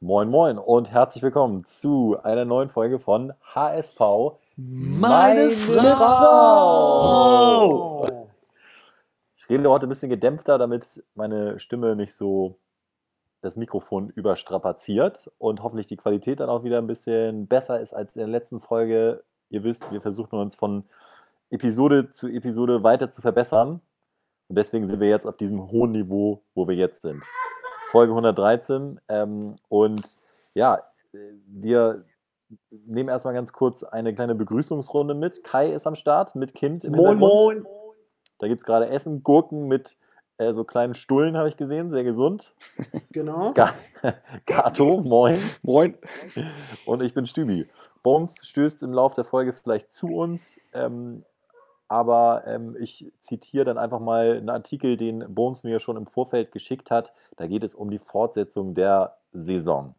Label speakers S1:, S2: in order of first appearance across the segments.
S1: Moin Moin und herzlich willkommen zu einer neuen Folge von HSV
S2: Meine Frau!
S1: Ich rede heute ein bisschen gedämpfter, damit meine Stimme nicht so das Mikrofon überstrapaziert und hoffentlich die Qualität dann auch wieder ein bisschen besser ist als in der letzten Folge. Ihr wisst, wir versuchen uns von Episode zu Episode weiter zu verbessern. Und deswegen sind wir jetzt auf diesem hohen Niveau, wo wir jetzt sind. Folge 113. Ähm, und ja, wir nehmen erstmal ganz kurz eine kleine Begrüßungsrunde mit. Kai ist am Start mit Kind im
S2: Moin, moin.
S1: Da gibt es gerade Essen, Gurken mit äh, so kleinen Stullen, habe ich gesehen, sehr gesund.
S2: Genau.
S1: Ga Gato, moin.
S3: Moin.
S1: Und ich bin Stübi. Bones stößt im Laufe der Folge vielleicht zu uns, ähm, aber ähm, ich zitiere dann einfach mal einen Artikel, den Bones mir schon im Vorfeld geschickt hat. Da geht es um die Fortsetzung der Saison.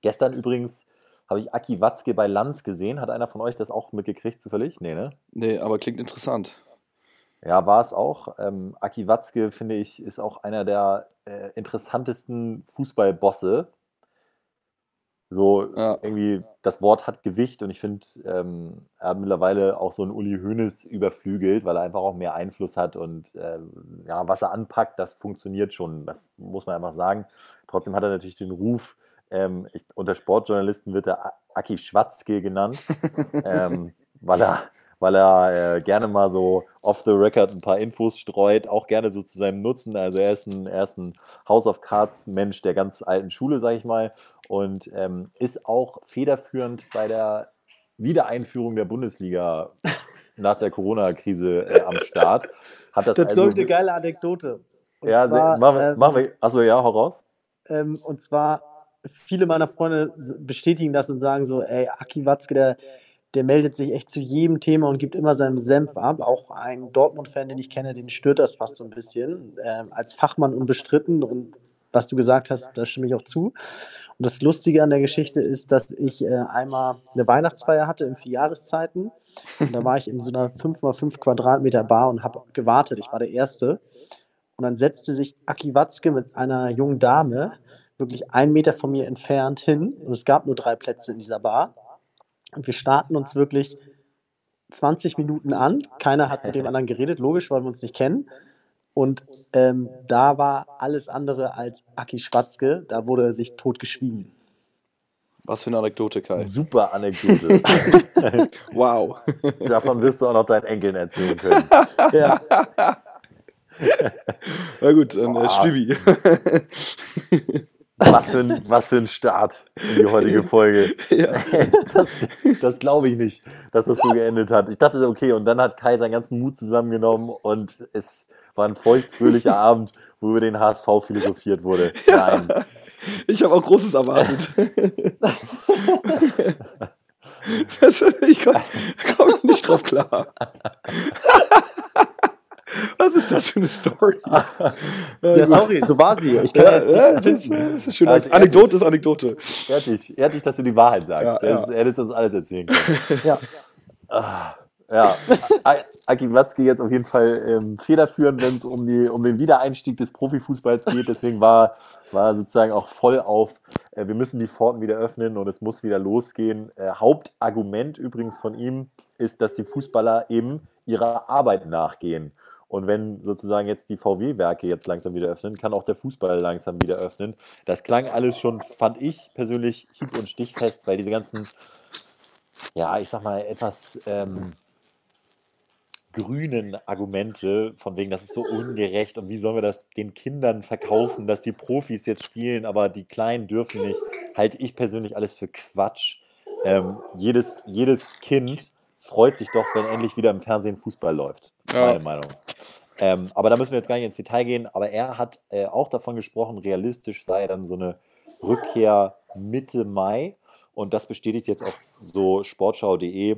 S1: Gestern übrigens habe ich Aki Watzke bei Lanz gesehen. Hat einer von euch das auch mitgekriegt, zufällig? Nee, ne?
S3: Nee, aber klingt interessant.
S1: Ja, war es auch. Ähm, Aki Watzke, finde ich, ist auch einer der äh, interessantesten Fußballbosse. So
S3: Ja.
S1: irgendwie, das Wort hat Gewicht und ich finde, ähm, er hat mittlerweile auch so einen Uli Hoeneß überflügelt, weil er einfach auch mehr Einfluss hat und ähm, ja, was er anpackt, das funktioniert schon. Das muss man einfach sagen. Trotzdem hat er natürlich den Ruf, ähm, ich, unter Sportjournalisten wird er Aki Schwatzke genannt, ähm, weil er, weil er äh, gerne mal so off the record ein paar Infos streut, auch gerne so zu seinem Nutzen. Also er ist ein, er ist ein House of Cards Mensch der ganz alten Schule, sag ich mal, und ähm, ist auch federführend bei der Wiedereinführung der Bundesliga nach der Corona-Krise äh, am Start. Hat das
S2: Dazu
S1: also,
S2: eine geile Anekdote. Und
S1: ja,
S2: zwar,
S1: machen, wir,
S2: ähm,
S1: machen wir, achso, ja, hau raus.
S2: ähm, und zwar, viele meiner Freunde bestätigen das und sagen so, ey, Aki Watzke, der, der meldet sich echt zu jedem Thema und gibt immer seinen Senf ab. Auch ein Dortmund-Fan, den ich kenne, den stört das fast so ein bisschen. Ähm, als Fachmann unbestritten und was du gesagt hast, da stimme ich auch zu. Und das Lustige an der Geschichte ist, dass ich äh, einmal eine Weihnachtsfeier hatte in vier Jahreszeiten. Und da war ich in so einer 5x5 Quadratmeter Bar und habe gewartet. Ich war der Erste. Und dann setzte sich Aki Watzke mit einer jungen Dame wirklich einen Meter von mir entfernt hin. Und es gab nur drei Plätze in dieser Bar. Und wir starten uns wirklich 20 Minuten an. Keiner hat mit dem anderen geredet, logisch, weil wir uns nicht kennen. Und ähm, da war alles andere als Aki Schwatzke. Da wurde sich tot geschwiegen.
S3: Was für eine Anekdote, Kai.
S1: Super Anekdote.
S3: Wow.
S1: Davon wirst du auch noch deinen Enkeln erzählen können.
S2: Ja,
S3: Na gut, dann äh,
S1: Boah. Was für, ein, was für ein Start in die heutige Folge.
S3: ja.
S1: Das, das glaube ich nicht, dass das so geendet hat. Ich dachte, okay, und dann hat Kai seinen ganzen Mut zusammengenommen und es war ein feuchtfröhlicher Abend, wo über den HSV philosophiert wurde. Nein.
S3: Ich habe auch Großes erwartet. das, ich komme komm nicht drauf klar. Was ist das für eine Story? Ja,
S2: sorry, so war sie. Ich kann
S3: Ja, ja, das, ist, das ist schön.
S1: Also,
S3: Anekdote ist Anekdote.
S1: Ehrt dich, dass du die Wahrheit sagst.
S3: Ja, ja.
S1: Das- Hättest uns alles erzählen können.
S2: Ja.
S1: Ah, Ja, Aki Watzke jetzt auf jeden Fall ähm, federführend, wenn es um, die, um den Wiedereinstieg des Profifußballs geht. Deswegen war, war er sozusagen auch voll auf, äh, wir müssen die Pforten wieder öffnen und es muss wieder losgehen. Äh, Hauptargument übrigens von ihm ist, dass die Fußballer eben ihrer Arbeit nachgehen. Und wenn sozusagen jetzt die VW-Werke jetzt langsam wieder öffnen, kann auch der Fußball langsam wieder öffnen. Das klang alles schon, fand ich persönlich, hieb- und stichfest, weil diese ganzen, ja, ich sag mal, etwas ähm, grünen Argumente, von wegen, das ist so ungerecht und wie sollen wir das den Kindern verkaufen, dass die Profis jetzt spielen, aber die Kleinen dürfen nicht, halte ich persönlich alles für Quatsch. Ähm, jedes, jedes Kind freut sich doch, wenn endlich wieder im Fernsehen Fußball läuft.
S3: Ja.
S1: Meine Meinung. Ähm, aber da müssen wir jetzt gar nicht ins Detail gehen. Aber er hat äh, auch davon gesprochen, realistisch sei dann so eine Rückkehr Mitte Mai. Und das bestätigt jetzt auch so sportschau.de.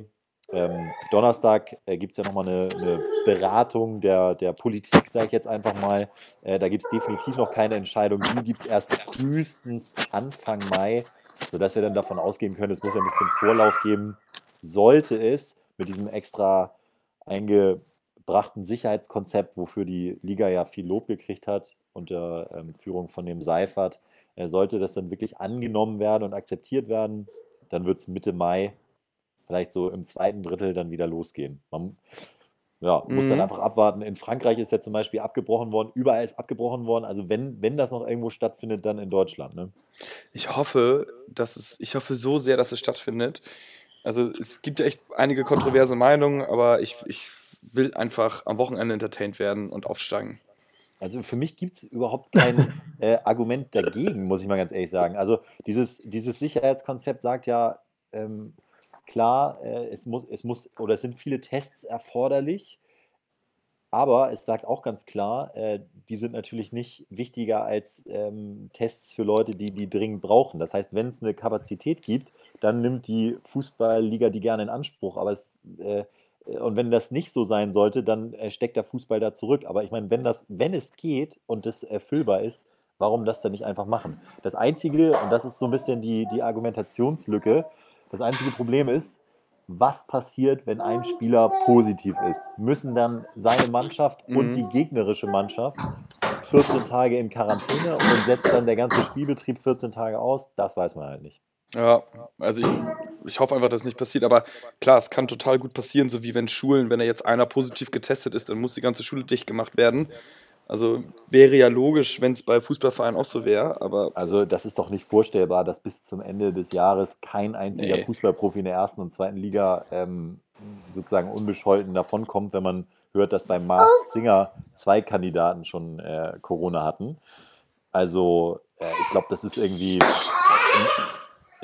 S1: Ähm, Donnerstag äh, gibt es ja nochmal eine, eine Beratung der, der Politik, sage ich jetzt einfach mal. Äh, da gibt es definitiv noch keine Entscheidung. Die gibt es erst frühestens Anfang Mai, sodass wir dann davon ausgehen können, es muss ja ein bisschen Vorlauf geben. Sollte es mit diesem extra eingebrachten Sicherheitskonzept, wofür die Liga ja viel Lob gekriegt hat, unter ähm, Führung von dem Seifert, Äh, sollte das dann wirklich angenommen werden und akzeptiert werden, dann wird es Mitte Mai, vielleicht so im zweiten Drittel, dann wieder losgehen. Man ja, muss dann
S3: Mhm.
S1: einfach abwarten. In Frankreich ist ja zum Beispiel abgebrochen worden, überall ist abgebrochen worden. Also wenn, wenn das noch irgendwo stattfindet, dann in Deutschland. Ne?
S3: Ich hoffe, dass es, ich hoffe so sehr, dass es stattfindet. Also es gibt ja echt einige kontroverse Meinungen, aber ich, ich will einfach am Wochenende entertained werden und aufsteigen.
S1: Also für mich gibt es überhaupt kein äh, Argument dagegen, muss ich mal ganz ehrlich sagen. Also dieses, dieses Sicherheitskonzept sagt ja, ähm, klar, äh, es, muss, es muss oder es sind viele Tests erforderlich, aber es sagt auch ganz klar, äh, die sind natürlich nicht wichtiger als ähm, Tests für Leute, die die dringend brauchen. Das heißt, wenn es eine Kapazität gibt, dann nimmt die Fußballliga die gerne in Anspruch. Aber es, äh, und wenn das nicht so sein sollte, dann äh, steckt der Fußball da zurück. Aber ich meine, wenn wenn es geht und das erfüllbar ist, warum das dann nicht einfach machen? Das Einzige, und das ist so ein bisschen die, die Argumentationslücke, das einzige Problem ist, was passiert, wenn ein Spieler positiv ist? Müssen dann seine Mannschaft und
S3: Mhm.
S1: die gegnerische Mannschaft 14 Tage in Quarantäne und setzt dann der ganze Spielbetrieb 14 Tage aus? Das weiß man halt nicht.
S3: Ja, also ich, ich hoffe einfach, dass es nicht passiert. Aber klar, es kann total gut passieren, so wie wenn Schulen, wenn da jetzt einer positiv getestet ist, dann muss die ganze Schule dicht gemacht werden. Also wäre ja logisch, wenn es bei Fußballvereinen auch so wäre, aber
S1: Also das ist doch nicht vorstellbar, dass bis zum Ende des Jahres kein einziger
S3: Nee.
S1: Fußballprofi in der ersten und zweiten Liga ähm, sozusagen unbescholten davonkommt, wenn man hört, dass beim Mars Singer zwei Kandidaten schon äh, Corona hatten. Also äh, ich glaube, das ist irgendwie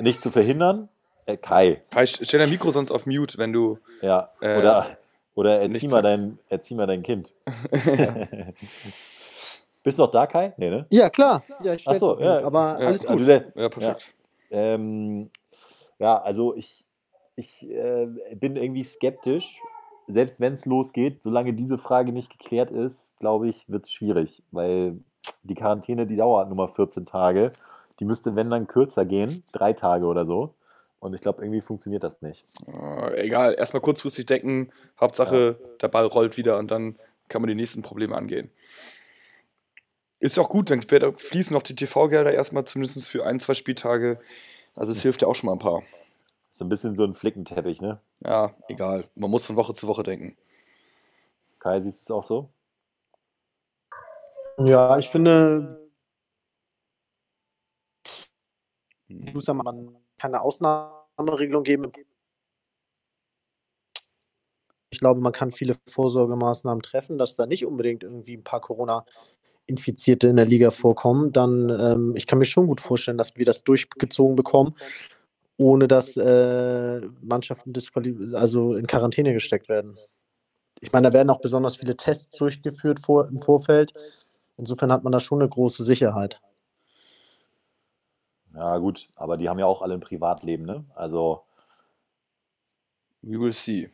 S1: nicht zu verhindern. Äh, Kai,
S3: Kai, stell dein Mikro sonst auf Mute, wenn du.
S1: ja,
S3: Äh,
S1: oder, oder erzieh,
S3: nichts
S1: mal dein, erzieh mal dein Kind. Bist du noch da, Kai? Nee, ne?
S2: Ja, klar. Ja, ich
S1: Ach so, ja.
S2: Aber
S3: Ja,
S2: alles
S1: Also
S2: gut.
S1: der,
S3: Ja, perfekt.
S1: Ähm, ja, also ich, ich äh, bin irgendwie skeptisch. Selbst wenn es losgeht, solange diese Frage nicht geklärt ist, glaube ich, wird es schwierig, weil die Quarantäne, die dauert nur mal 14 Tage. Die müsste, wenn dann, kürzer gehen, drei Tage oder so. Und ich glaube, irgendwie funktioniert das nicht.
S3: Äh, egal, erstmal kurzfristig denken, Hauptsache der Ball rollt wieder und dann kann man die nächsten Probleme angehen. Ist auch gut, dann fließen noch die TV-Gelder erstmal zumindest für ein, zwei Spieltage. Also es hilft ja auch schon mal ein paar.
S1: So ein bisschen so ein Flickenteppich, ne?
S3: Ja, egal. Man muss von Woche zu Woche denken.
S1: Kai, siehst du es auch so?
S2: Ja, ich finde, es mal keine Ausnahmeregelung geben. Ich glaube, man kann viele Vorsorgemaßnahmen treffen, dass da nicht unbedingt irgendwie ein paar Corona-Infizierte in der Liga vorkommen. Dann, ähm, ich kann mir schon gut vorstellen, dass wir das durchgezogen bekommen, ohne dass äh, Mannschaften also in Quarantäne gesteckt werden. Ich meine, da werden auch besonders viele Tests durchgeführt vor, im Vorfeld. Insofern hat man da schon eine große Sicherheit.
S1: Ja, gut, aber die haben ja auch alle ein Privatleben, ne? Also,
S3: We will see.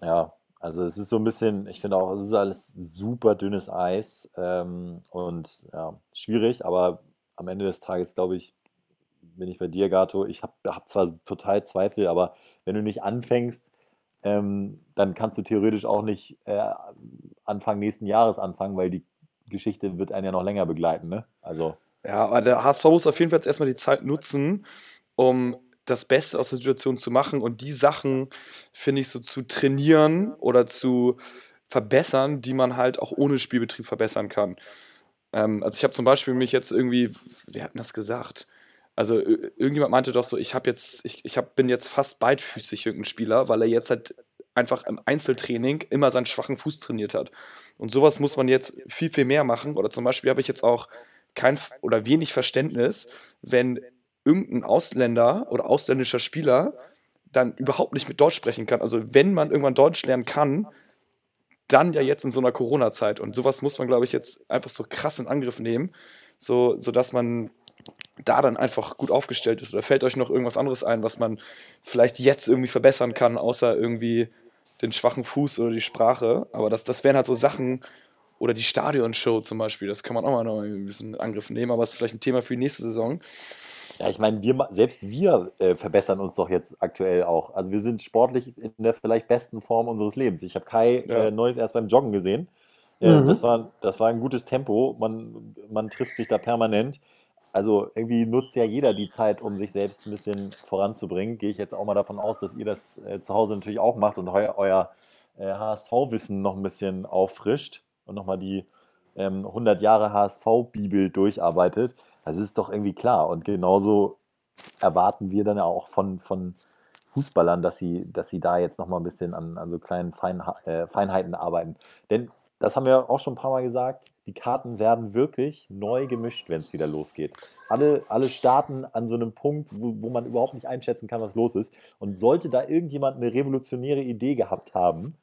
S1: Ja, also es ist so ein bisschen, ich finde auch, es ist alles super dünnes Eis ähm, und ja, schwierig, aber am Ende des Tages, glaube ich, bin ich bei dir, Gato. Ich habe hab zwar total Zweifel, aber wenn du nicht anfängst, ähm, dann kannst du theoretisch auch nicht äh, Anfang nächsten Jahres anfangen, weil die Geschichte wird einen ja noch länger begleiten, ne? Also,
S3: Ja, aber der HSV muss auf jeden Fall jetzt erstmal die Zeit nutzen, um das Beste aus der Situation zu machen und die Sachen, finde ich, so zu trainieren oder zu verbessern, die man halt auch ohne Spielbetrieb verbessern kann. Ähm, also ich habe zum Beispiel mich jetzt irgendwie, wer hat denn das gesagt? Also ir- irgendjemand meinte doch so, ich habe jetzt, ich, ich hab, bin jetzt fast beidfüßig irgendein Spieler, weil er jetzt halt einfach im Einzeltraining immer seinen schwachen Fuß trainiert hat. Und sowas muss man jetzt viel, viel mehr machen. Oder zum Beispiel habe ich jetzt auch kein oder wenig Verständnis, wenn irgendein Ausländer oder ausländischer Spieler dann überhaupt nicht mit Deutsch sprechen kann. Also wenn man irgendwann Deutsch lernen kann, dann ja jetzt in so einer Corona-Zeit. Und sowas muss man, glaube ich, jetzt einfach so krass in Angriff nehmen, so, sodass man da dann einfach gut aufgestellt ist. Oder fällt euch noch irgendwas anderes ein, was man vielleicht jetzt irgendwie verbessern kann, außer irgendwie den schwachen Fuß oder die Sprache? Aber das, das wären halt so Sachen, oder die Stadionshow zum Beispiel, das kann man auch mal noch ein bisschen in Angriff nehmen, aber es ist vielleicht ein Thema für die nächste Saison.
S1: Ja, ich meine, wir, selbst wir äh, verbessern uns doch jetzt aktuell auch. Also wir sind sportlich in der vielleicht besten Form unseres Lebens. Ich habe Kai
S3: Ja.
S1: äh, Neues erst beim Joggen gesehen. Äh,
S2: Mhm.
S1: das, war, das war ein gutes Tempo. Man, man trifft sich da permanent. also irgendwie nutzt ja jeder die Zeit, um sich selbst ein bisschen voranzubringen. Gehe ich jetzt auch mal davon aus, dass ihr das äh, zu Hause natürlich auch macht und euer, euer äh, HSV-Wissen noch ein bisschen auffrischt und nochmal die ähm, 100 Jahre HSV-Bibel durcharbeitet. Das ist doch irgendwie klar. Und genauso erwarten wir dann ja auch von, von Fußballern, dass sie, dass sie da jetzt nochmal ein bisschen an, an so kleinen Fein, äh, Feinheiten arbeiten. Denn das haben wir auch schon ein paar Mal gesagt, die Karten werden wirklich neu gemischt, wenn es wieder losgeht. Alle, alle starten an so einem Punkt, wo, wo man überhaupt nicht einschätzen kann, was los ist. Und sollte da irgendjemand eine revolutionäre Idee gehabt haben,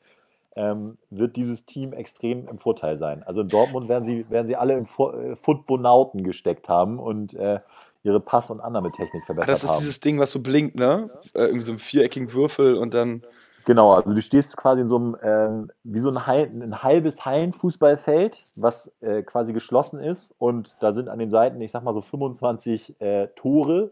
S1: ähm, wird dieses Team extrem im Vorteil sein. Also in Dortmund werden sie, werden sie alle im äh, Footbonauten gesteckt haben und äh, ihre Pass- und Annahmetechnik verbessert haben.
S3: Das ist
S1: haben.
S3: dieses Ding, was so blinkt, ne? Äh, irgendwie so ein viereckigen Würfel und dann.
S1: Genau, also du stehst quasi in so einem, äh, wie so ein, Heil, ein halbes Hallenfußballfeld, was äh, quasi geschlossen ist und da sind an den Seiten, ich sag mal so 25 äh, Tore,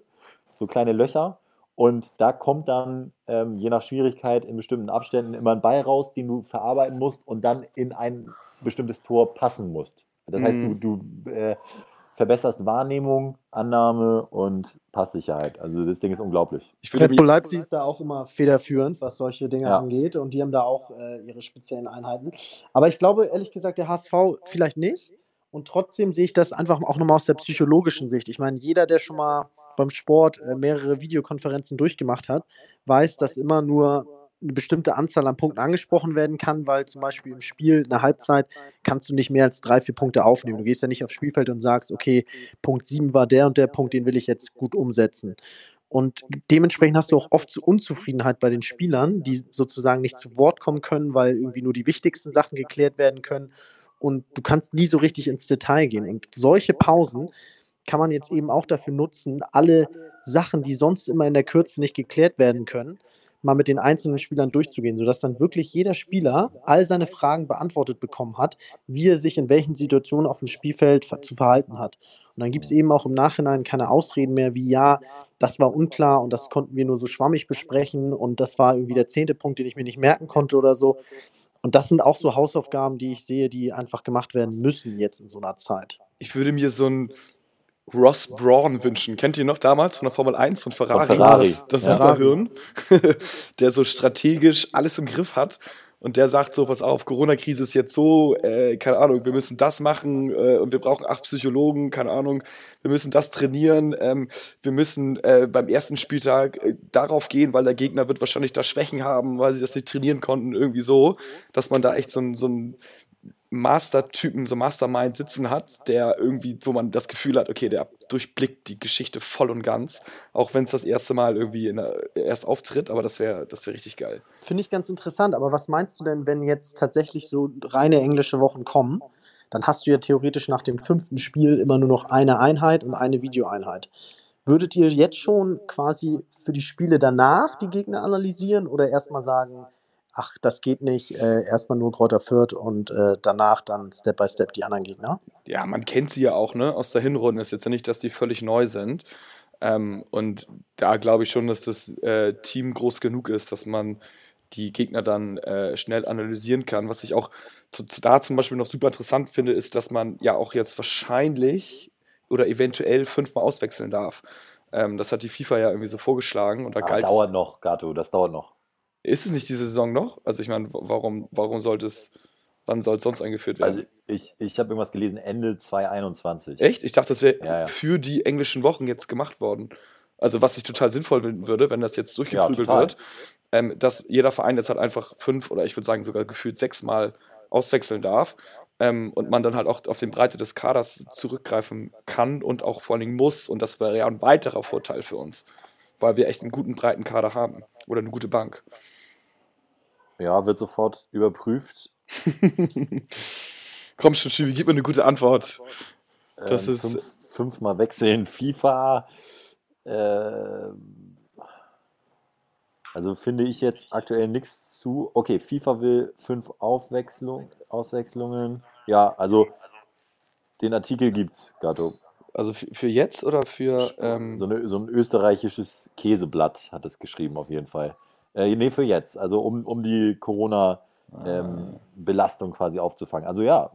S1: so kleine Löcher und da kommt dann ähm, je nach Schwierigkeit in bestimmten Abständen immer ein Ball raus, den du verarbeiten musst und dann in ein bestimmtes Tor passen musst. Das heißt, du,
S3: Mhm.
S1: du äh, verbesserst Wahrnehmung, Annahme und Passsicherheit. Also das Ding ist unglaublich.
S3: Ich würde
S2: Red Bull Leipzig ist da auch immer federführend, was solche Dinge
S1: Ja.
S2: angeht. Und die haben da auch äh, ihre speziellen Einheiten. Aber ich glaube, ehrlich gesagt, der HSV vielleicht nicht. Und trotzdem sehe ich das einfach auch nochmal aus der psychologischen Sicht. Ich meine, jeder, der schon mal beim Sport äh, mehrere Videokonferenzen durchgemacht hat, weiß, dass immer nur eine bestimmte Anzahl an Punkten angesprochen werden kann, weil zum Beispiel im Spiel eine Halbzeit kannst du nicht mehr als drei, vier Punkte aufnehmen. Du gehst ja nicht aufs Spielfeld und sagst, okay, Punkt 7 war der und der Punkt, den will ich jetzt gut umsetzen. Und dementsprechend hast du auch oft so Unzufriedenheit bei den Spielern, die sozusagen nicht zu Wort kommen können, weil irgendwie nur die wichtigsten Sachen geklärt werden können. Und du kannst nie so richtig ins Detail gehen. Und solche Pausen kann man jetzt eben auch dafür nutzen, alle Sachen, die sonst immer in der Kürze nicht geklärt werden können, mal mit den einzelnen Spielern durchzugehen, sodass dann wirklich jeder Spieler all seine Fragen beantwortet bekommen hat, wie er sich in welchen Situationen auf dem Spielfeld zu verhalten hat. Und dann gibt es eben auch im Nachhinein keine Ausreden mehr, wie ja, das war unklar und das konnten wir nur so schwammig besprechen und das war irgendwie der zehnte Punkt, den ich mir nicht merken konnte oder so. Und das sind auch so Hausaufgaben, die ich sehe, die einfach gemacht werden müssen jetzt in so einer Zeit.
S3: ich würde mir so ein Ross Braun wünschen. Kennt ihr noch damals von der Formel 1 von Ferrari?
S1: Ferrari,
S3: Das, das
S1: ja.
S3: Superhirn, der so strategisch alles im Griff hat. Und der sagt so, pass auf, Corona-Krise ist jetzt so, äh, keine Ahnung, wir müssen das machen äh, und wir brauchen acht Psychologen, keine Ahnung, wir müssen das trainieren, ähm, wir müssen äh, beim ersten Spieltag äh, darauf gehen, weil der Gegner wird wahrscheinlich da Schwächen haben, weil sie das nicht trainieren konnten, irgendwie so, dass man da echt so ein, so ein Master-Typen, so Mastermind sitzen hat, der irgendwie, wo man das Gefühl hat, okay, der durchblickt die Geschichte voll und ganz, auch wenn es das erste Mal irgendwie der, erst auftritt, aber das wäre das wär richtig geil.
S2: Finde ich ganz interessant, aber was meinst du denn, wenn jetzt tatsächlich so reine englische Wochen kommen? Dann hast du ja theoretisch nach dem fünften Spiel immer nur noch eine Einheit und eine Videoeinheit. Würdet ihr jetzt schon quasi für die Spiele danach die Gegner analysieren oder erstmal sagen, ach, das geht nicht, äh, erstmal nur Kräuter Fürth und äh, danach dann Step by Step die anderen Gegner?
S3: Ja, man kennt sie ja auch, ne, aus der Hinrunde. Ist jetzt ja nicht, dass die völlig neu sind. Ähm, und da glaube ich schon, dass das äh, Team groß genug ist, dass man die Gegner dann äh, schnell analysieren kann. Was ich auch zu, zu da zum Beispiel noch super interessant finde, ist, dass man ja auch jetzt wahrscheinlich oder eventuell fünfmal auswechseln darf. Ähm, das hat die FIFA ja irgendwie so vorgeschlagen und da
S1: Ah,
S3: galt
S1: dauert noch, Gato, das dauert noch.
S3: Ist es nicht diese Saison noch? Also ich meine, warum, warum sollte es, wann soll es sonst eingeführt werden?
S1: Also ich, ich habe irgendwas gelesen, Ende 2021.
S3: Echt? Ich dachte, das wäre
S1: Ja, ja.
S3: für die englischen Wochen jetzt gemacht worden. Also, was ich total sinnvoll finden würde, wenn das jetzt durchgeprügelt
S1: total.
S3: wird, ähm, dass jeder Verein jetzt halt einfach fünf oder ich würde sagen sogar gefühlt sechsmal auswechseln darf ähm, und man dann halt auch auf die Breite des Kaders zurückgreifen kann und auch vor allen Dingen muss. Und das wäre ja ein weiterer Vorteil für uns, weil wir echt einen guten breiten Kader haben oder eine gute Bank.
S1: Ja, wird sofort überprüft.
S3: Komm schon, Schibi, gib mir eine gute Antwort. Das
S1: Ähm,
S3: ist-
S1: fünf, fünfmal wechseln. FIFA. Äh, also finde ich jetzt aktuell nichts zu. Okay, FIFA will fünf Aufwechslung, Auswechslungen. Ja, also den Artikel gibt's, Gato.
S3: Also für, für jetzt oder für. Ähm,
S1: So, eine, so ein österreichisches Käseblatt hat es geschrieben, auf jeden Fall. Äh, nee, für jetzt. Also um, um die Corona, ähm, Belastung quasi aufzufangen. Also ja,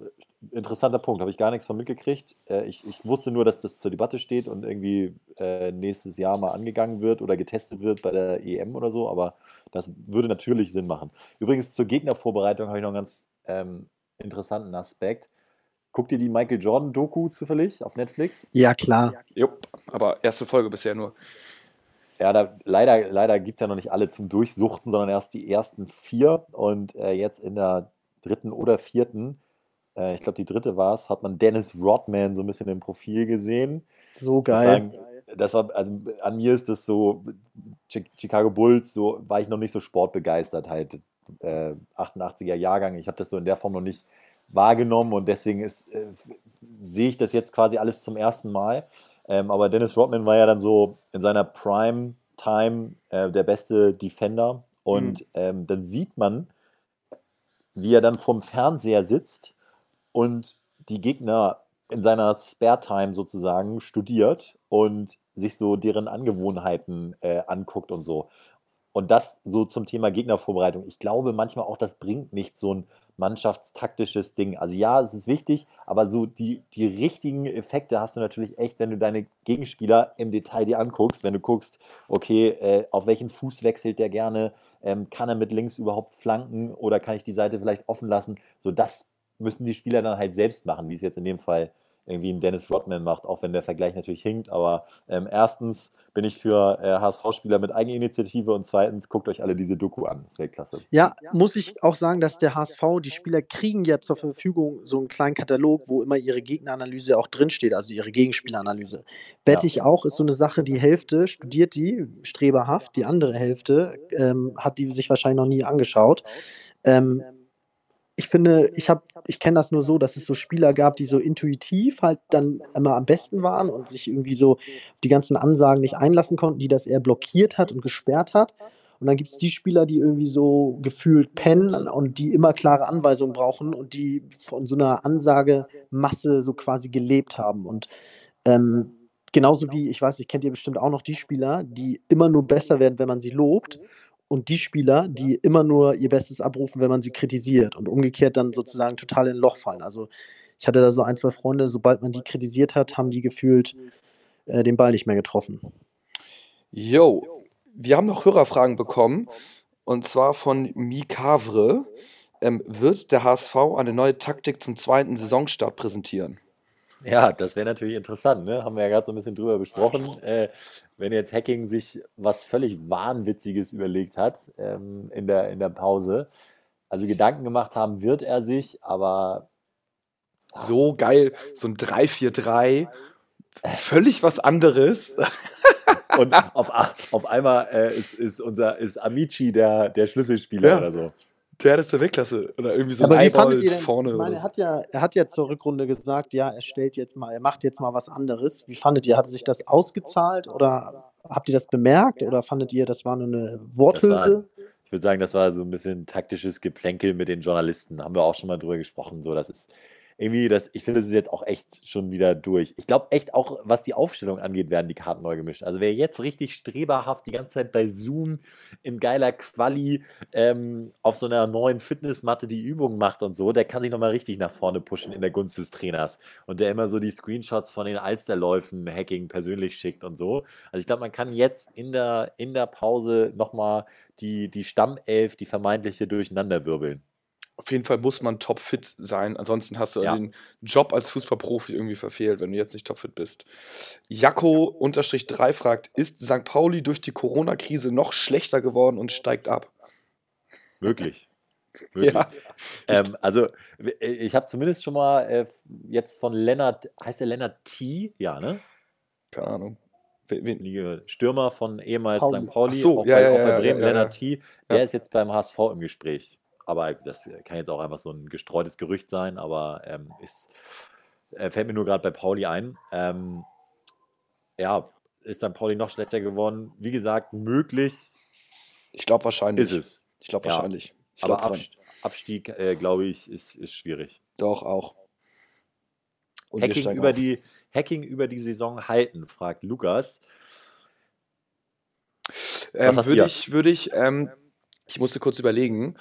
S1: interessanter Punkt, habe ich gar nichts von mitgekriegt. Äh, ich, ich wusste nur, dass das zur Debatte steht und irgendwie äh, nächstes Jahr mal angegangen wird oder getestet wird bei der EM oder so, aber das würde natürlich Sinn machen. Übrigens zur Gegnervorbereitung habe ich noch einen ganz ähm, interessanten Aspekt. Guckt ihr die Michael Jordan-Doku zufällig auf Netflix?
S2: Ja, klar.
S3: Jupp, aber erste Folge bisher nur.
S1: Ja, da, leider, leider gibt es ja noch nicht alle zum Durchsuchten, sondern erst die ersten vier. Und äh, jetzt in der dritten oder vierten, äh, ich glaube, die dritte war es, hat man Dennis Rodman so ein bisschen im Profil gesehen.
S2: So geil.
S1: Sagen, das war, also an mir ist das so, Chicago Bulls, so war ich noch nicht so sportbegeistert halt. Äh, 88er Jahrgang, ich habe das so in der Form noch nicht wahrgenommen und deswegen ist, äh, sehe ich das jetzt quasi alles zum ersten Mal. Ähm, aber Dennis Rodman war ja dann so in seiner Prime Time äh, der beste Defender und mhm. ähm, dann sieht man, wie er dann vom Fernseher sitzt und die Gegner in seiner Spare Time sozusagen studiert und sich so deren Angewohnheiten äh, anguckt und so. Und das so zum Thema Gegnervorbereitung. Ich glaube manchmal auch, das bringt nicht so ein mannschaftstaktisches Ding. Also ja, es ist wichtig, aber so die, die richtigen Effekte hast du natürlich echt, wenn du deine Gegenspieler im Detail dir anguckst, wenn du guckst, okay, äh, auf welchen Fuß wechselt der gerne, ähm, kann er mit links überhaupt flanken oder kann ich die Seite vielleicht offen lassen? So das müssen die Spieler dann halt selbst machen, wie es jetzt in dem Fall irgendwie ein Dennis Rodman macht, auch wenn der Vergleich natürlich hinkt. Aber ähm, erstens bin ich für äh, HSV-Spieler mit Eigeninitiative und zweitens guckt euch alle diese Doku an. Das wäre klasse.
S2: Ja, muss ich auch sagen, dass der HSV, die Spieler kriegen ja zur Verfügung so einen kleinen Katalog, wo immer ihre Gegneranalyse auch drinsteht, also ihre Gegenspieleranalyse. Wette ja. ich auch, ist so eine Sache, die Hälfte studiert die streberhaft, die andere Hälfte ähm, hat die sich wahrscheinlich noch nie angeschaut. Ähm, ich finde, ich habe, ich kenne das nur so, dass es so Spieler gab, die so intuitiv halt dann immer am besten waren und sich irgendwie so die ganzen Ansagen nicht einlassen konnten, die das eher blockiert hat und gesperrt hat. Und dann gibt es die Spieler, die irgendwie so gefühlt pennen und die immer klare Anweisungen brauchen und die von so einer Ansagemasse so quasi gelebt haben. Und ähm, genauso wie, ich weiß, ich kennt ihr bestimmt auch noch die Spieler, die immer nur besser werden, wenn man sie lobt und die Spieler, die immer nur ihr Bestes abrufen, wenn man sie kritisiert und umgekehrt dann sozusagen total in ein Loch fallen. Also ich hatte da so ein, zwei Freunde, sobald man die kritisiert hat, haben die gefühlt äh, den Ball nicht mehr getroffen.
S3: Jo, wir haben noch Hörerfragen bekommen und zwar von Mikavre. Ähm, wird der HSV eine neue Taktik zum zweiten Saisonstart präsentieren?
S1: Ja, das wäre natürlich interessant, ne? Haben wir ja gerade so ein bisschen drüber besprochen. Äh, wenn jetzt Hacking sich was völlig Wahnwitziges überlegt hat ähm, in, der, in der Pause. Also Gedanken gemacht haben wird er sich, aber.
S3: So geil, so ein 3-4-3, völlig was anderes.
S1: Und auf, auf einmal äh, ist, ist, unser ist Amici der, der Schlüsselspieler ja. oder so.
S3: Der ist der Weltklasse. Oder irgendwie so
S2: Aber ein wie fandet ihr denn, vorne. Ich meine, er hat, ja, er hat ja zur Rückrunde gesagt, ja, er stellt jetzt mal, er macht jetzt mal was anderes. Wie fandet ihr? Hat sich das ausgezahlt oder habt ihr das bemerkt oder fandet ihr, das war nur eine Worthülse?
S1: War, ich würde sagen, das war so ein bisschen taktisches Geplänkel mit den Journalisten. Haben wir auch schon mal drüber gesprochen. So, das ist irgendwie, das, ich finde, es ist jetzt auch echt schon wieder durch. Ich glaube echt auch, was die Aufstellung angeht, werden die Karten neu gemischt. Also wer jetzt richtig streberhaft die ganze Zeit bei Zoom in geiler Quali ähm, auf so einer neuen Fitnessmatte die Übungen macht und so, der kann sich nochmal richtig nach vorne pushen in der Gunst des Trainers. Und der immer so die Screenshots von den Alsterläufen Hacking persönlich schickt und so. Also ich glaube, man kann jetzt in der, in der Pause nochmal die, die Stammelf, die vermeintliche, durcheinander wirbeln
S3: auf jeden Fall muss man topfit sein. Ansonsten hast du ja. den Job als Fußballprofi irgendwie verfehlt, wenn du jetzt nicht topfit bist. Jacko-3 fragt: Ist St. Pauli durch die Corona-Krise noch schlechter geworden und steigt ab?
S1: Möglich. Möglich. Ja. Ähm, also, ich habe zumindest schon mal äh, jetzt von Lennart, heißt der Lennart T? Ja, ne?
S3: Keine Ahnung.
S1: Wen? Stürmer von ehemals Pauli. St. Pauli,
S3: so, auch, ja, bei, auch
S1: bei Bremen, Lennart T. Der ist jetzt beim HSV im Gespräch aber das kann jetzt auch einfach so ein gestreutes Gerücht sein, aber ähm, ist, äh, fällt mir nur gerade bei Pauli ein. Ähm, ja, ist dann Pauli noch schlechter geworden? Wie gesagt, möglich.
S3: Ich glaube wahrscheinlich.
S1: Ist es.
S3: Ich glaube wahrscheinlich. Ich
S1: aber Abstieg, Abstieg äh, glaube ich, ist, ist schwierig.
S3: Doch, auch.
S1: Hacking über, die, Hacking über die Saison halten, fragt Lukas.
S3: Ähm, würde ich, würde ich, ähm, ich musste kurz überlegen,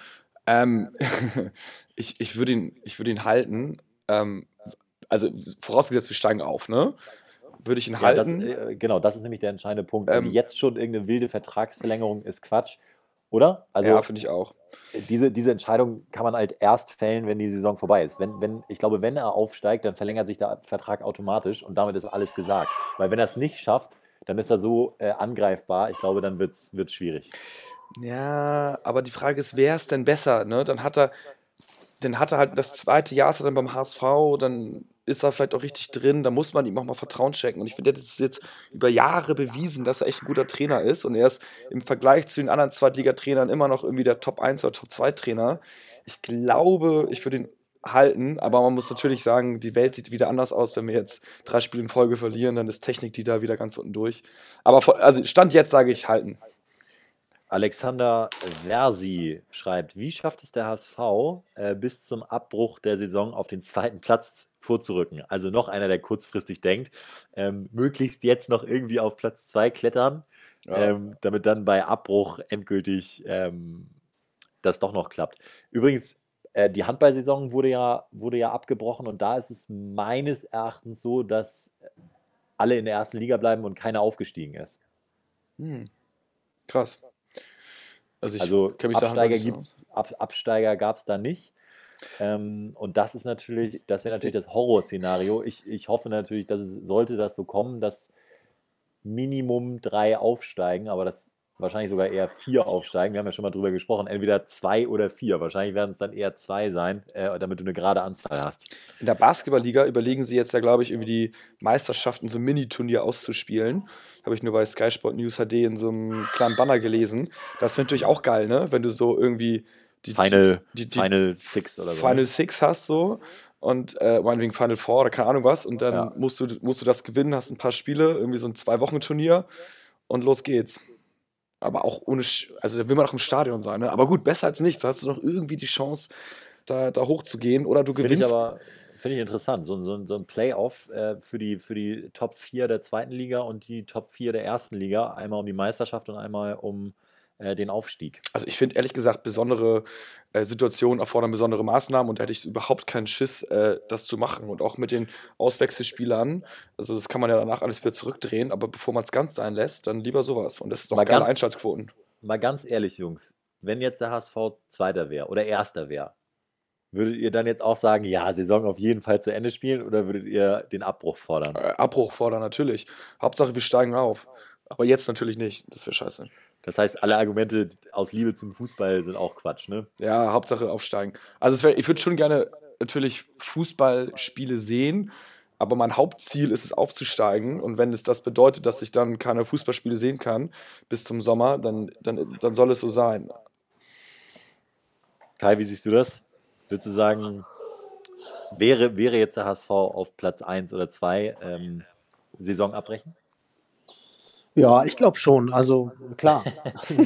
S3: Ähm, ich ich würde ihn, würd ihn halten. Ähm, also vorausgesetzt, wir steigen auf, ne? Würde ich ihn
S1: Ja, das,
S3: halten.
S1: äh, genau, das ist nämlich der entscheidende Punkt. Also
S3: Ähm,
S1: jetzt schon irgendeine wilde Vertragsverlängerung ist Quatsch, oder? Also
S3: ja, finde ich auch.
S1: diese, diese Entscheidung kann man halt erst fällen, wenn die Saison vorbei ist. Wenn, wenn, ich glaube, wenn er aufsteigt, dann verlängert sich der Vertrag automatisch und damit ist alles gesagt. Weil wenn er es nicht schafft, dann ist er so äh, angreifbar. Ich glaube, dann wird es schwierig.
S3: Ja, aber die Frage ist, wer ist denn besser, ne? Dann hat er, dann hat er halt das zweite Jahr ist er dann beim HSV, dann ist er vielleicht auch richtig drin, da muss man ihm auch mal Vertrauen schenken. Und ich finde, das ist jetzt über Jahre bewiesen, dass er echt ein guter Trainer ist und er ist im Vergleich zu den anderen Zweitligatrainern immer noch irgendwie der Top 1 oder Top 2 Trainer. Ich glaube, ich würde ihn halten, aber man muss natürlich sagen, die Welt sieht wieder anders aus, wenn wir jetzt drei Spiele in Folge verlieren, dann ist Technik die da wieder ganz unten durch. Aber also Stand jetzt sage ich halten.
S1: Alexander Versi schreibt, wie schafft es der HSV, äh, bis zum Abbruch der Saison auf den zweiten Platz vorzurücken? Also noch einer, der kurzfristig denkt, ähm, möglichst jetzt noch irgendwie auf Platz zwei klettern,
S3: Ja.
S1: ähm, damit dann bei Abbruch endgültig ähm, das doch noch klappt. Übrigens, äh, die Handballsaison wurde ja, wurde ja abgebrochen und da ist es meines Erachtens so, dass alle in der ersten Liga bleiben und keiner aufgestiegen ist.
S3: Hm. Krass. Also ich
S1: Also Absteiger, gibt's, Ab, Absteiger gab es da nicht. Ähm, und das ist natürlich, das wäre natürlich das Horrorszenario. Ich, ich hoffe natürlich, dass es sollte das so kommen, dass Minimum drei aufsteigen, aber das wahrscheinlich sogar eher vier aufsteigen. Wir haben ja schon mal drüber gesprochen, entweder zwei oder vier. Wahrscheinlich werden es dann eher zwei sein, äh, damit du eine gerade Anzahl hast.
S3: In der Basketballliga überlegen sie jetzt ja, glaube ich, irgendwie die Meisterschaften so ein Mini-Turnier auszuspielen. Habe ich nur bei Sky Sport News HD in so einem kleinen Banner gelesen. Das wäre natürlich auch geil, ne? Wenn du so irgendwie die
S1: Final,
S3: die, die
S1: Final Six oder so.
S3: Final? Six hast so und äh, meinetwegen Final Four oder keine Ahnung was und dann
S1: Ja.
S3: musst, du, musst du das gewinnen, hast ein paar Spiele, irgendwie so ein Zwei-Wochen-Turnier und los geht's. Aber auch ohne, Sch- also da will man auch im Stadion sein, ne? Aber gut, besser als nichts. Da hast du noch irgendwie die Chance, da, da hochzugehen oder du
S1: Finde ich
S3: gewinnst.
S1: aber finde ich interessant. So, ein- so, so ein Playoff äh, für, die, für die Top 4 der zweiten Liga und die Top 4 der ersten Liga. Einmal um die Meisterschaft und einmal um äh, den Aufstieg.
S3: Also ich finde ehrlich gesagt, besondere äh, Situationen erfordern besondere Maßnahmen und da hätte ich überhaupt keinen Schiss, äh, das zu machen. Und auch mit den Auswechselspielern, also das kann man ja danach alles wieder zurückdrehen, aber bevor man es ganz sein lässt, dann lieber sowas. Und das ist doch
S1: Mal
S3: geile
S1: ganz-
S3: Einschaltquoten.
S1: Mal ganz ehrlich, Jungs, wenn jetzt der HSV Zweiter wäre oder Erster wäre, würdet ihr dann jetzt auch sagen, ja, Saison auf jeden Fall zu Ende spielen oder würdet ihr den Abbruch fordern?
S3: Äh, Abbruch fordern natürlich. Hauptsache, wir steigen auf. Aber jetzt natürlich nicht. Das wäre scheiße.
S1: Das heißt, alle Argumente aus Liebe zum Fußball sind auch Quatsch, ne?
S3: Ja, Hauptsache aufsteigen. Also wär, ich würde schon gerne natürlich Fußballspiele sehen, aber mein Hauptziel ist es aufzusteigen. Und wenn es das bedeutet, dass ich dann keine Fußballspiele sehen kann bis zum Sommer, dann, dann, dann soll es so sein.
S1: Kai, wie siehst du das? Würdest du sagen, wäre, wäre jetzt der HSV auf Platz 1 oder 2 ähm, Saison abbrechen?
S2: Ja, ich glaube schon. Also klar,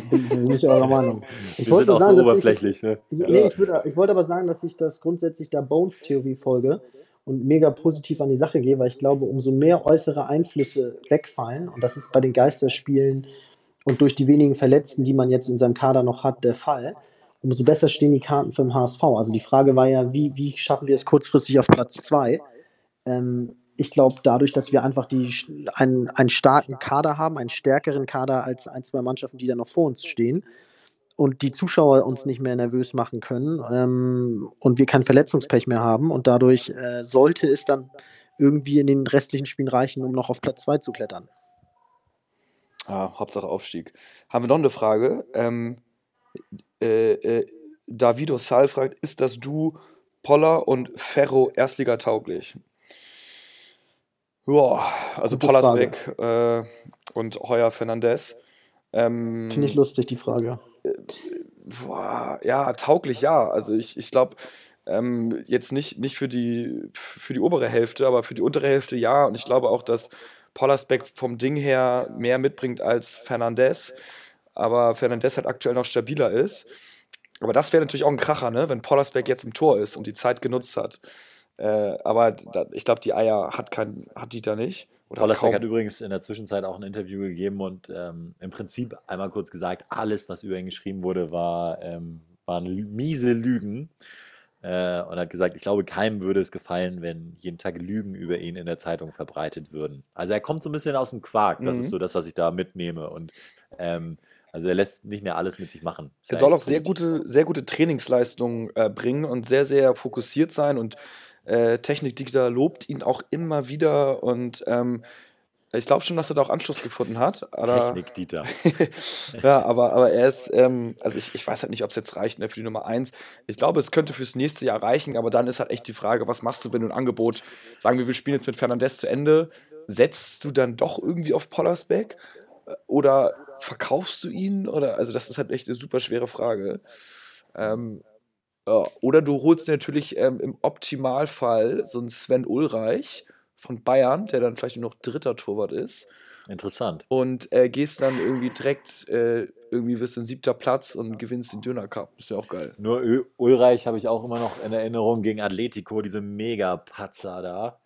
S2: bin, bin ich eurer Meinung. Ich
S1: Wir sind auch so
S2: dass ich-
S1: oberflächlich, ne?
S2: Ich, nee, ich, würde, ich wollte aber sagen, dass ich das grundsätzlich der Bones-Theorie folge und mega positiv an die Sache gehe, weil ich glaube, umso mehr äußere Einflüsse wegfallen, und das ist bei den Geisterspielen und durch die wenigen Verletzten, die man jetzt in seinem Kader noch hat, der Fall, umso besser stehen die Karten für den HSV. Also die Frage war ja, wie, wie schaffen wir es kurzfristig auf Platz 2? Ähm, ich glaube, dadurch, dass wir einfach die, einen, einen starken Kader haben, einen stärkeren Kader als ein, zwei Mannschaften, die da noch vor uns stehen, und die Zuschauer uns nicht mehr nervös machen können ähm, und wir kein Verletzungspech mehr haben und dadurch äh, sollte es dann irgendwie in den restlichen Spielen reichen, um noch auf Platz 2 zu klettern.
S3: Ah, Hauptsache Aufstieg. Haben wir noch eine Frage? Ähm, äh, äh, Davido Sal fragt, ist das Du Poller und Ferro Erstliga tauglich? Ja, also
S2: Gute
S3: Pollersbeck äh, und Heuer Fernandez. Ähm,
S2: Finde ich lustig, die Frage.
S3: Boah, ja, tauglich ja. Also ich, ich glaube, ähm, jetzt nicht, nicht für, die, für die obere Hälfte, aber für die untere Hälfte ja. Und ich glaube auch, dass Pollersbeck vom Ding her mehr mitbringt als Fernandez. Aber Fernandez halt aktuell noch stabiler ist. Aber das wäre natürlich auch ein Kracher, ne? wenn Pollersbeck jetzt im Tor ist und die Zeit genutzt hat. Äh, aber da, ich glaube, die Eier hat, kein, hat die da nicht. Oder
S1: Pollersbeck
S3: kaum.
S1: hat übrigens in der Zwischenzeit auch ein Interview gegeben und ähm, im Prinzip einmal kurz gesagt, alles, was über ihn geschrieben wurde, war, ähm, war waren miese Lügen. Äh, und hat gesagt, ich glaube, keinem würde es gefallen, wenn jeden Tag Lügen über ihn in der Zeitung verbreitet würden. Also er kommt so ein bisschen aus dem Quark. Das mhm. ist so das, was ich da mitnehme. Und ähm, also er lässt nicht mehr alles mit sich machen.
S3: Er soll auch sehr gute, sehr gute Trainingsleistungen äh, bringen und sehr, sehr fokussiert sein. Und äh, Technikdiktator lobt ihn auch immer wieder. Und ähm, ich glaube schon, dass er da auch Anschluss gefunden hat.
S1: Technik, Dieter.
S3: ja, aber, aber er ist, ähm, also ich, ich weiß halt nicht, ob es jetzt reicht ne, für die Nummer 1. Ich glaube, es könnte fürs nächste Jahr reichen, aber dann ist halt echt die Frage, was machst du, wenn du ein Angebot, sagen wir, wir spielen jetzt mit Fernandez zu Ende, setzt du dann doch irgendwie auf Pollersbeck? Oder verkaufst du ihn? Oder, also das ist halt echt eine super schwere Frage. Ähm, oder du holst natürlich ähm, im Optimalfall so einen Sven Ulreich von Bayern, der dann vielleicht nur noch dritter Torwart ist.
S1: Interessant.
S3: Und äh, gehst dann irgendwie direkt, äh, irgendwie wirst du ein siebter Platz und gewinnst den Döner Cup. Ist ja auch geil.
S1: Nur Ö Ulreich habe ich auch immer noch in Erinnerung gegen Atletico, diese Mega-Patzer da.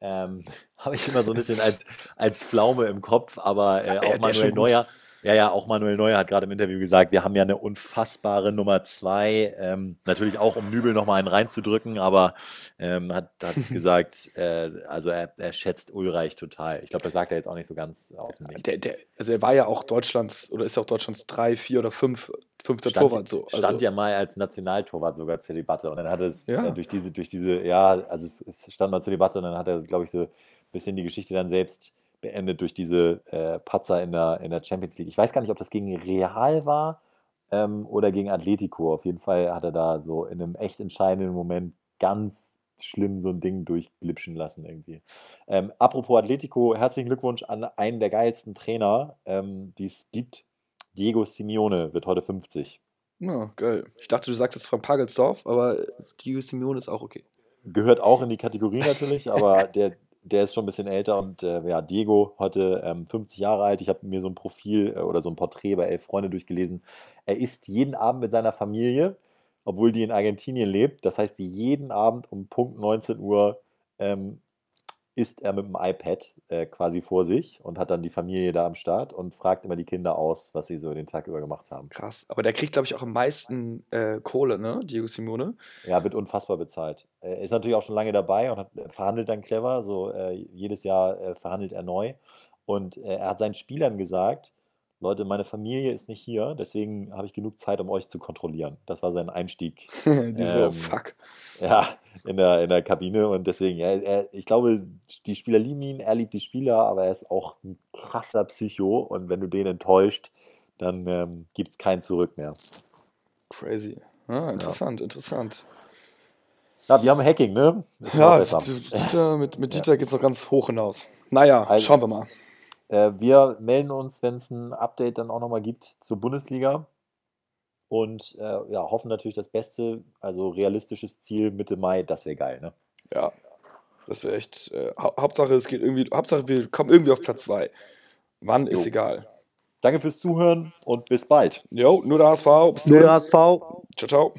S1: Ähm, habe ich immer so ein bisschen als, als Pflaume im Kopf, aber äh, auch ja, Manuel Neuer. Gut ja, ja, auch Manuel Neuer hat gerade im Interview gesagt, wir haben ja eine unfassbare Nummer zwei. Ähm, natürlich auch, um Nübel nochmal einen reinzudrücken, aber ähm, hat, hat gesagt, äh, also er, er, schätzt Ulreich total. Ich glaube, das sagt er jetzt auch nicht so ganz aus dem
S3: Nichts. Der, der, also er war ja auch Deutschlands, oder ist auch Deutschlands drei, vier oder fünf, fünfter
S1: stand,
S3: Torwart. So.
S1: Also, stand ja mal als Nationaltorwart sogar zur Debatte und dann hat es ja. äh, durch diese, durch diese, ja, also es, es stand mal zur Debatte und dann hat er, glaube ich, so ein bisschen die Geschichte dann selbst beendet durch diese äh, Patzer in der, in der Champions League. Ich weiß gar nicht, ob das gegen Real war ähm, oder gegen Atletico. Auf jeden Fall hat er da so in einem echt entscheidenden Moment ganz schlimm so ein Ding durchglitschen lassen irgendwie. Ähm, apropos Atletico, herzlichen Glückwunsch an einen der geilsten Trainer, ähm, die es gibt. Diego Simeone wird heute 50.
S3: Ja, geil. Ich dachte, du sagst jetzt von Pagelsdorf, aber Diego Simeone ist auch okay.
S1: Gehört auch in die Kategorie natürlich, aber der, der ist schon ein bisschen älter und äh, ja, Diego, heute ähm, 50 Jahre alt. Ich habe mir so ein Profil äh, oder so ein Porträt bei Elf Freunde durchgelesen. Er isst jeden Abend mit seiner Familie, obwohl die in Argentinien lebt. Das heißt, jeden Abend um Punkt 19 Uhr ähm, ist er mit dem iPad äh, quasi vor sich und hat dann die Familie da am Start und fragt immer die Kinder aus, was sie so den Tag über gemacht haben.
S3: Krass, aber der kriegt, glaube ich, auch am meisten äh, Kohle, ne, Diego Simone?
S1: Ja, wird unfassbar bezahlt. Er ist natürlich auch schon lange dabei und hat, äh, verhandelt dann clever, so äh, jedes Jahr äh, verhandelt er neu. Und er hat seinen Spielern gesagt, Leute, meine Familie ist nicht hier, deswegen habe ich genug Zeit, um euch zu kontrollieren. Das war sein Einstieg.
S3: Diese ähm, Fuck.
S1: Ja, in der, in der Kabine und deswegen, ja, er, ich glaube, die Spieler lieben ihn, er liebt die Spieler, aber er ist auch ein krasser Psycho und wenn du den enttäuscht, dann ähm, gibt es kein Zurück mehr.
S3: Crazy. Ah, interessant, ja. interessant.
S1: Ja, wir haben Hacking, ne?
S3: Ja, Dieter, mit, mit Dieter ja. geht es noch ganz hoch hinaus. Naja, also, schauen wir mal.
S1: Äh, wir melden uns, wenn es ein Update dann auch nochmal gibt zur Bundesliga. Und äh, ja, hoffen natürlich das Beste, also realistisches Ziel Mitte Mai, das wäre geil, ne?
S3: Ja, das wäre echt. Äh, Hauptsache, es geht irgendwie, Hauptsache, wir kommen irgendwie auf Platz 2. Wann jo. ist egal.
S1: Danke fürs Zuhören und bis bald.
S3: Jo, nur der HSV.
S2: Bis nur der HSV.
S3: Ciao, ciao.